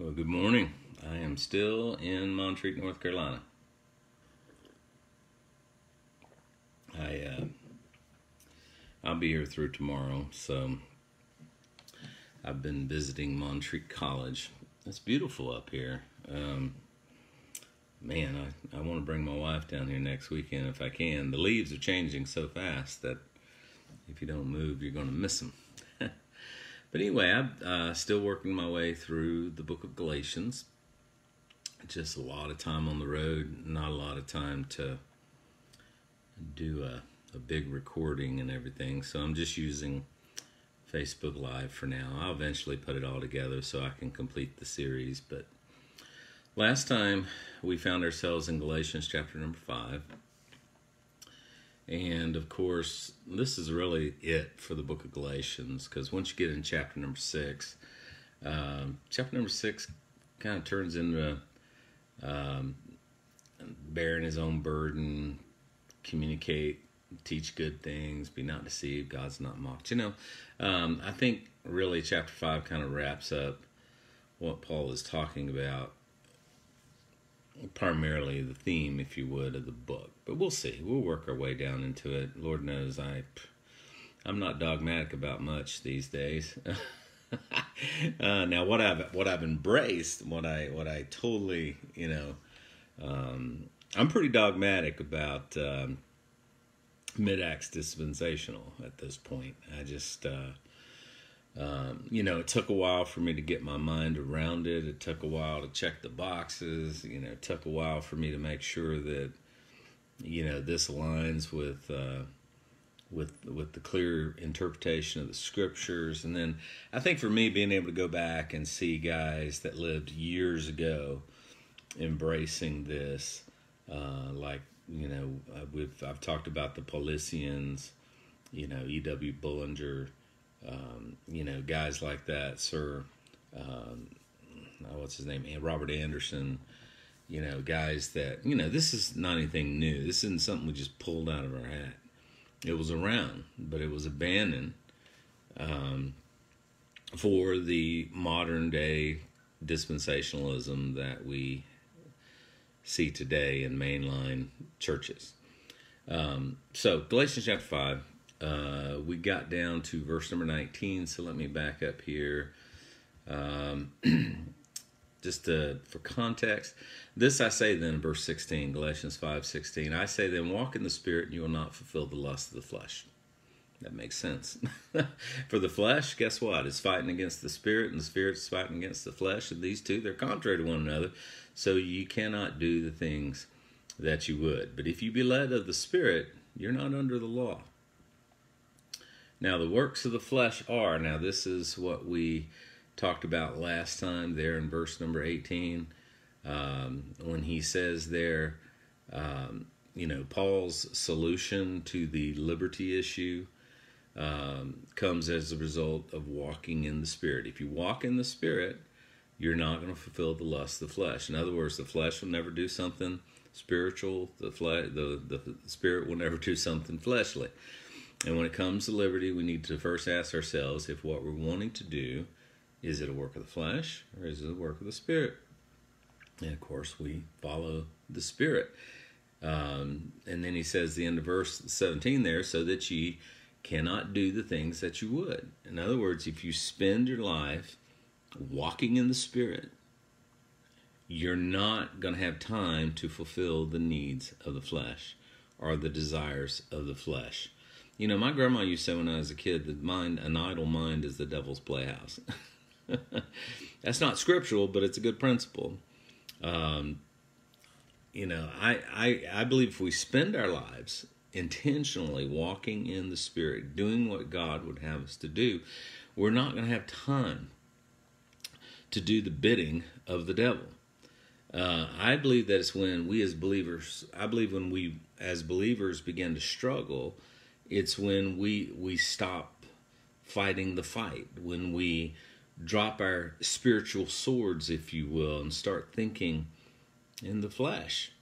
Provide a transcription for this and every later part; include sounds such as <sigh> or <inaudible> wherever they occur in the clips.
Well, good morning. I am still in Montreat, North Carolina. I uh, I'll be here through tomorrow, so I've been visiting Montreat College. It's beautiful up here. Um, man, I, I want to bring my wife down here next weekend if I can. The leaves are changing so fast that if you don't move, you're going to miss them. But anyway, I'm uh, still working my way through the book of Galatians. Just a lot of time on the road, not a lot of time to do a, a big recording and everything. So I'm just using Facebook Live for now. I'll eventually put it all together so I can complete the series. But last time we found ourselves in Galatians chapter number 5. And of course, this is really it for the book of Galatians because once you get in chapter number 6, um, chapter number 6 kind of turns into um, bearing his own burden, communicate, teach good things, be not deceived, God's not mocked. You know, um, I think really chapter 5 kind of wraps up what Paul is talking about, primarily the theme, if you would, of the book. But we'll see. We'll work our way down into it. Lord knows I, I'm not dogmatic about much these days. <laughs> uh, now, what I've what I've embraced, what I what I totally, you know, um, I'm pretty dogmatic about um, mid acts dispensational at this point. I just, uh, um, you know, it took a while for me to get my mind around it. It took a while to check the boxes. You know, it took a while for me to make sure that, you know, this aligns with. Uh, with with the clear interpretation of the scriptures and then I think for me being able to go back and see guys that lived years ago embracing this uh, like you know, uh, we've I've talked about the Paulicians, you know, E.W. Bullinger, um, you know, guys like that, Sir, um, oh, what's his name, Robert Anderson, you know, guys that you know, this is not anything new. This isn't something we just pulled out of our hat. It was around, but it was abandoned um, for the modern day dispensationalism that we see today in mainline churches. Um, so, Galatians chapter 5, uh, we got down to verse number 19. So, let me back up here. Um, <clears throat> just to, for context, this I say then, verse 16, Galatians 5 16. I say then, walk in the Spirit, and you will not fulfill the lust of the flesh. That makes sense. <laughs> For the flesh, guess what? It's fighting against the spirit, and the spirit's fighting against the flesh. And these two, they're contrary to one another. So you cannot do the things that you would. But if you be led of the spirit, you're not under the law. Now, the works of the flesh are, now, this is what we talked about last time there in verse number 18, um, when he says there, um, you know, Paul's solution to the liberty issue um, comes as a result of walking in the Spirit. If you walk in the Spirit, you're not going to fulfill the lust of the flesh. In other words, the flesh will never do something spiritual. The flesh, the the spirit will never do something fleshly. And when it comes to liberty, we need to first ask ourselves if what we're wanting to do is it a work of the flesh or is it a work of the spirit. And of course, we follow the spirit. Um, and then he says the end of verse 17 there, so that ye cannot do the things that you would. In other words, if you spend your life walking in the Spirit, you're not going to have time to fulfill the needs of the flesh or the desires of the flesh. You know, my grandma used to say when I was a kid that mind, an idle mind is the devil's playhouse. <laughs> That's not scriptural, but it's a good principle. Um, you know, I, I I believe if we spend our lives intentionally walking in the Spirit, doing what God would have us to do, we're not going to have time to do the bidding of the devil. Uh, I believe that it's when we as believers, I believe when we as believers begin to struggle, it's when we we stop fighting the fight, when we drop our spiritual swords, if you will, and start thinking in the flesh.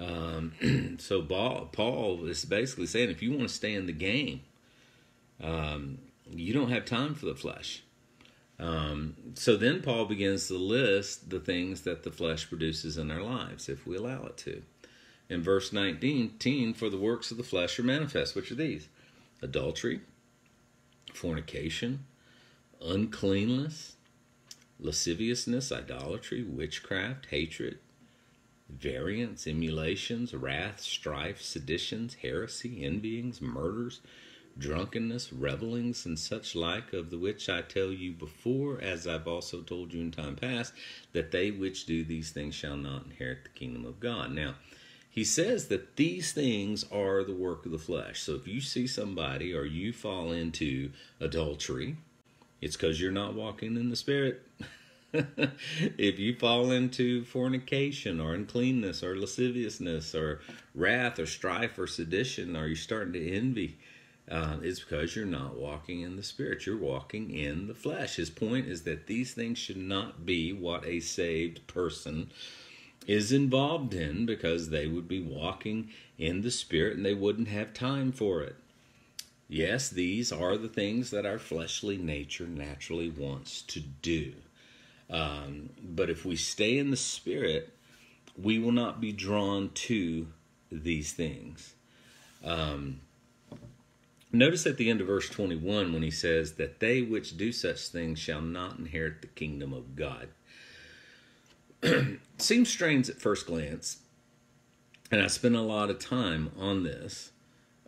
Um, <clears throat> so Paul, is basically saying if you want to stay in the game, um, you don't have time for the flesh. Um, so then Paul begins to list the things that the flesh produces in our lives, if we allow it to. In verse 19, for the works of the flesh are manifest, which are these adultery, fornication, uncleanness, lasciviousness, idolatry, witchcraft, hatred, variance, emulations, wrath, strife, seditions, heresy, envyings, murders, drunkenness, revelings, and such like, of the which I tell you before, as I've also told you in time past, that they which do these things shall not inherit the kingdom of God. Now, he says that these things are the work of the flesh. So if you see somebody or you fall into adultery, it's because you're not walking in the Spirit. <laughs> if you fall into fornication or uncleanness or lasciviousness or wrath or strife or sedition, or you're starting to envy, uh, it's because you're not walking in the Spirit. You're walking in the flesh. His point is that these things should not be what a saved person is involved in because they would be walking in the Spirit and they wouldn't have time for it. Yes, these are the things that our fleshly nature naturally wants to do. Um, but if we stay in the Spirit, we will not be drawn to these things. Um, notice at the end of verse 21 when he says, That they which do such things shall not inherit the kingdom of God. <clears throat> Seems strange at first glance, and I spent a lot of time on this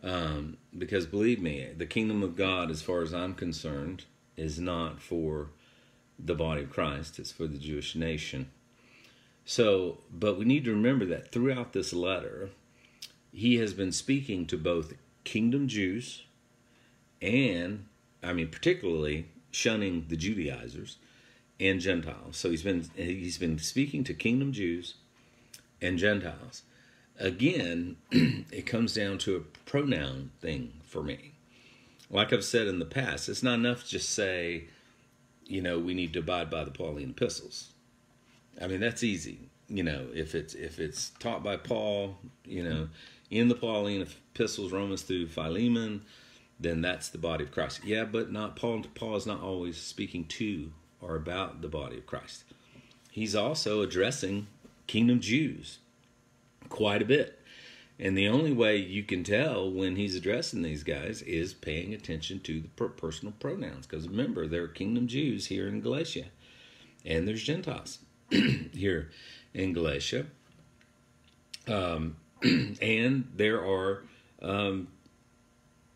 um, because believe me, the kingdom of God, as far as I'm concerned, is not for the body of Christ, it's for the Jewish nation. So, but we need to remember that throughout this letter, he has been speaking to both kingdom Jews and, I mean, particularly shunning the Judaizers and Gentiles. So he's been he's been speaking to kingdom Jews and Gentiles. Again, <clears throat> it comes down to a pronoun thing for me. Like I've said in the past, it's not enough to just say, you know, we need to abide by the Pauline epistles. I mean, that's easy. You know, if it's if it's taught by Paul, you know, in the Pauline epistles, Romans through Philemon, then that's the body of Christ. Yeah, but not Paul. Paul is not always speaking to or about the body of Christ. He's also addressing kingdom Jews quite a bit. And the only way you can tell when he's addressing these guys is paying attention to the personal pronouns. Because remember, there are kingdom Jews here in Galatia, and there's Gentiles <clears throat> here in Galatia. Um, <clears throat> and there are, um,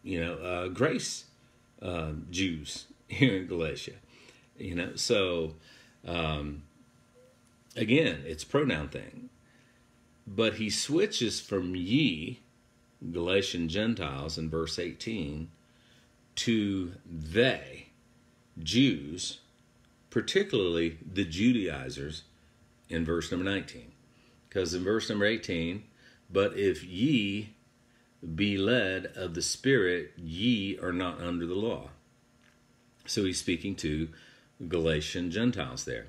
you know, uh, grace uh, Jews here in Galatia. You know, so um, again, it's pronoun thing. But he switches from ye, Galatian Gentiles, in verse 18, to they, Jews, particularly the Judaizers, in verse number 19. Because in verse number 18, but if ye be led of the Spirit, ye are not under the law. So he's speaking to Galatian Gentiles there.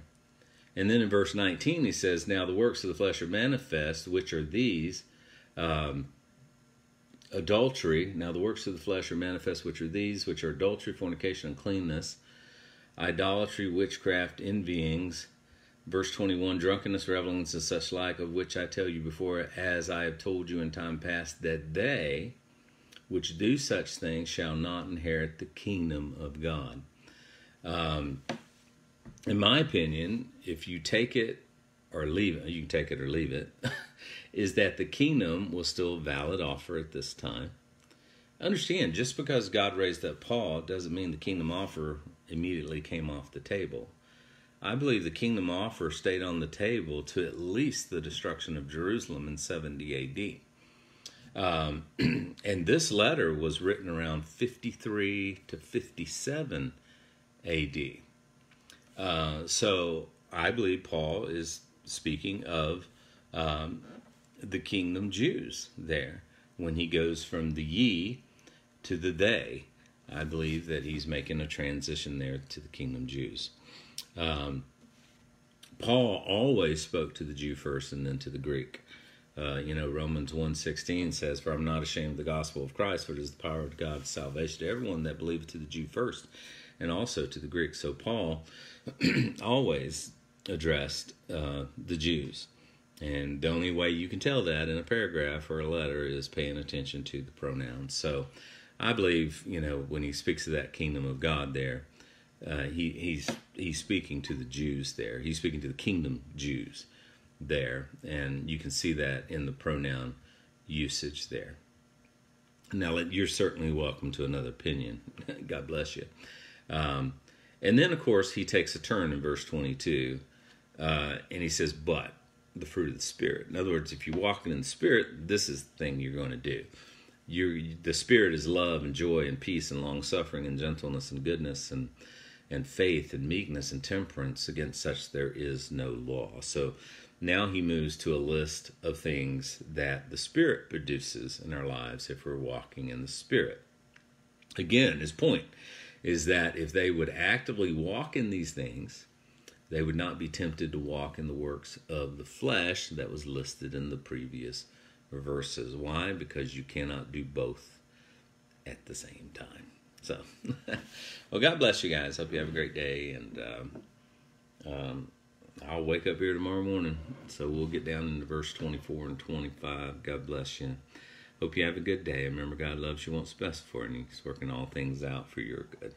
And then in verse 19, he says, Now the works of the flesh are manifest, which are these um, adultery. Now the works of the flesh are manifest, which are these, which are adultery, fornication, uncleanness, idolatry, witchcraft, envyings. Verse 21 drunkenness, revelings, and such like, of which I tell you before, as I have told you in time past, that they which do such things shall not inherit the kingdom of God. Um, in my opinion, if you take it or leave it, you can take it or leave it, <laughs> is that the kingdom was still a valid offer at this time. Understand, just because God raised up Paul doesn't mean the kingdom offer immediately came off the table. I believe the kingdom offer stayed on the table to at least the destruction of Jerusalem in 70 AD. Um, <clears throat> and this letter was written around 53 to 57 AD. Uh, so I believe Paul is speaking of um, the kingdom Jews there when he goes from the ye to the they. I believe that he's making a transition there to the kingdom Jews. Um, Paul always spoke to the Jew first and then to the Greek. Uh, you know, Romans 1.16 says, For I'm not ashamed of the gospel of Christ, for it is the power of God's salvation to everyone that believeth to the Jew first, and also to the Greeks. So Paul <clears throat> always addressed uh, the Jews. And the only way you can tell that in a paragraph or a letter is paying attention to the pronouns. So I believe, you know, when he speaks of that kingdom of God there, uh, he, he's he's speaking to the Jews there. He's speaking to the kingdom Jews there, and you can see that in the pronoun usage there. Now, you're certainly welcome to another opinion. <laughs> God bless you. Um, and then, of course, he takes a turn in verse 22, uh, and he says, "But the fruit of the Spirit." In other words, if you're walking in the Spirit, this is the thing you're going to do. You're, the Spirit is love and joy and peace and long suffering and gentleness and goodness and and faith and meekness and temperance. Against such there is no law. So now he moves to a list of things that the Spirit produces in our lives if we're walking in the Spirit. Again, his point is that if they would actively walk in these things, they would not be tempted to walk in the works of the flesh that was listed in the previous verses. Why? Because you cannot do both at the same time. So, <laughs> well, God bless you guys. Hope you have a great day. And um, um, I'll wake up here tomorrow morning. So we'll get down into verse 24 and 25. God bless you. Hope you have a good day. Remember, God loves you, wants best for and He's working all things out for your good.